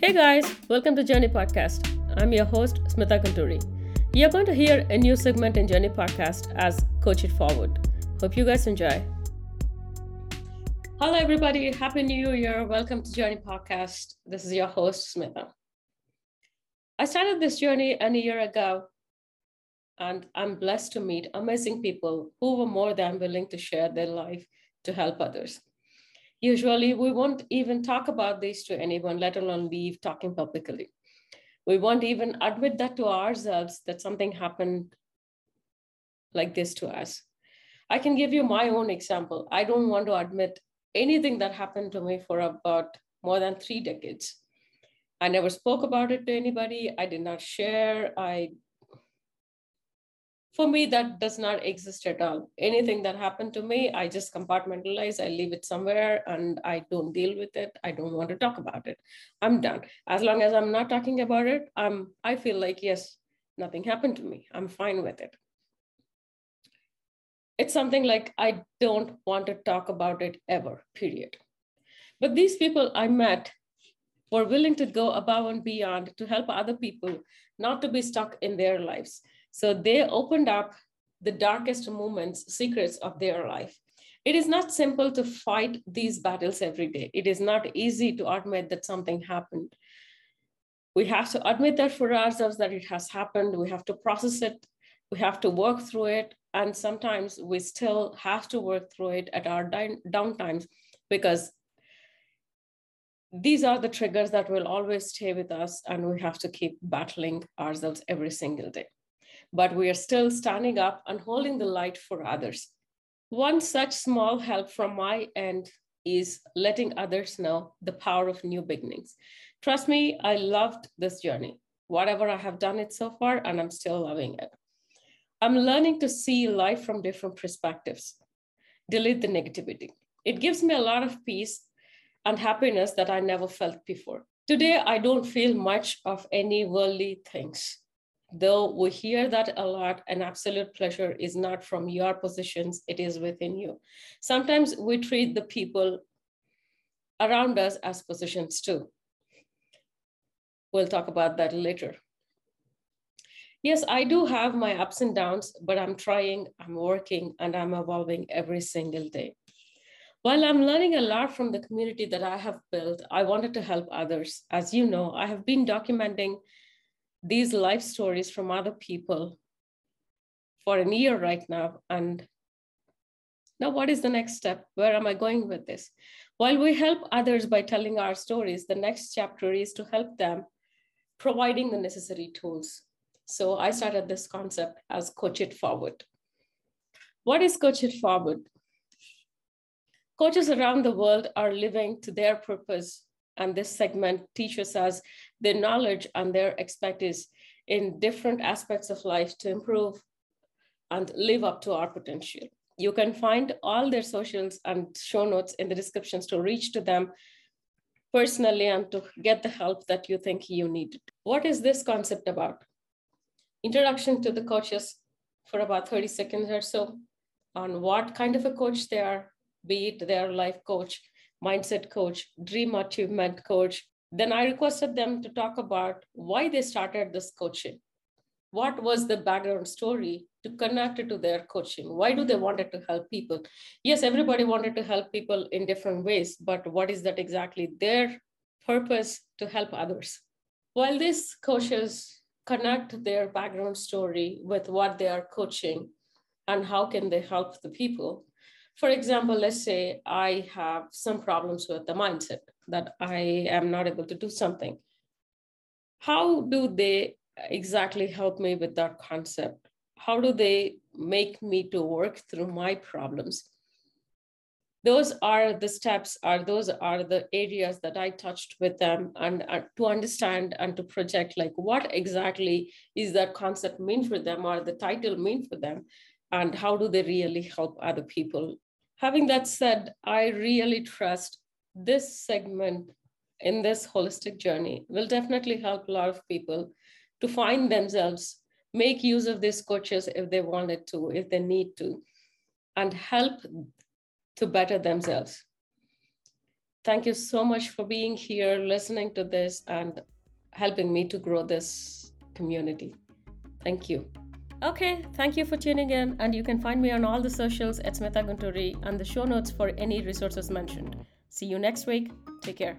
Hey guys, welcome to Journey Podcast. I'm your host, Smitha Gunturi. You're going to hear a new segment in Journey Podcast as Coach It Forward. Hope you guys enjoy. Hello, everybody. Happy New Year. Welcome to Journey Podcast. This is your host, Smitha. I started this journey a year ago, and I'm blessed to meet amazing people who were more than willing to share their life to help others. Usually, we won't even talk about this to anyone, let alone leave talking publicly. We won't even admit that to ourselves that something happened like this to us. I can give you my own example. I don't want to admit anything that happened to me for about more than three decades. I never spoke about it to anybody. I did not share. I for me that does not exist at all. Anything that happened to me i just compartmentalize i leave it somewhere and i don't deal with it. I don't want to talk about it. I'm done. As long as i'm not talking about it i'm i feel like yes nothing happened to me. I'm fine with it. It's something like i don't want to talk about it ever period. But these people i met were willing to go above and beyond to help other people not to be stuck in their lives so they opened up the darkest moments, secrets of their life. It is not simple to fight these battles every day. It is not easy to admit that something happened. We have to admit that for ourselves that it has happened. We have to process it. We have to work through it. And sometimes we still have to work through it at our down times because these are the triggers that will always stay with us and we have to keep battling ourselves every single day but we are still standing up and holding the light for others. One such small help from my end is letting others know the power of new beginnings. Trust me, I loved this journey, whatever I have done it so far, and I'm still loving it. I'm learning to see life from different perspectives, delete the negativity. It gives me a lot of peace and happiness that I never felt before. Today, I don't feel much of any worldly things though we hear that a lot, an absolute pleasure is not from your positions, it is within you. Sometimes we treat the people around us as positions too. We'll talk about that later. Yes, I do have my ups and downs, but I'm trying, I'm working, and I'm evolving every single day. While I'm learning a lot from the community that I have built, I wanted to help others. As you know, I have been documenting these life stories from other people for a year right now. And now, what is the next step? Where am I going with this? While we help others by telling our stories, the next chapter is to help them providing the necessary tools. So I started this concept as Coach It Forward. What is Coach It Forward? Coaches around the world are living to their purpose and this segment teaches us their knowledge and their expertise in different aspects of life to improve and live up to our potential. You can find all their socials and show notes in the descriptions to reach to them personally and to get the help that you think you need. What is this concept about? Introduction to the coaches for about 30 seconds or so on what kind of a coach they are, be it their life coach, mindset coach, dream achievement coach. Then I requested them to talk about why they started this coaching. What was the background story to connect it to their coaching? Why do they wanted to help people? Yes, everybody wanted to help people in different ways, but what is that exactly their purpose to help others? While these coaches connect their background story with what they are coaching and how can they help the people, for example, let's say I have some problems with the mindset that I am not able to do something. How do they exactly help me with that concept? How do they make me to work through my problems? Those are the steps, are those are the areas that I touched with them and uh, to understand and to project like what exactly is that concept mean for them or the title mean for them and how do they really help other people having that said, I really trust this segment in this holistic journey will definitely help a lot of people to find themselves, make use of these coaches if they wanted to, if they need to, and help to better themselves. thank you so much for being here, listening to this, and helping me to grow this community. Thank you. Okay, thank you for tuning in, and you can find me on all the socials at Smitha Gunturi and the show notes for any resources mentioned. See you next week. Take care.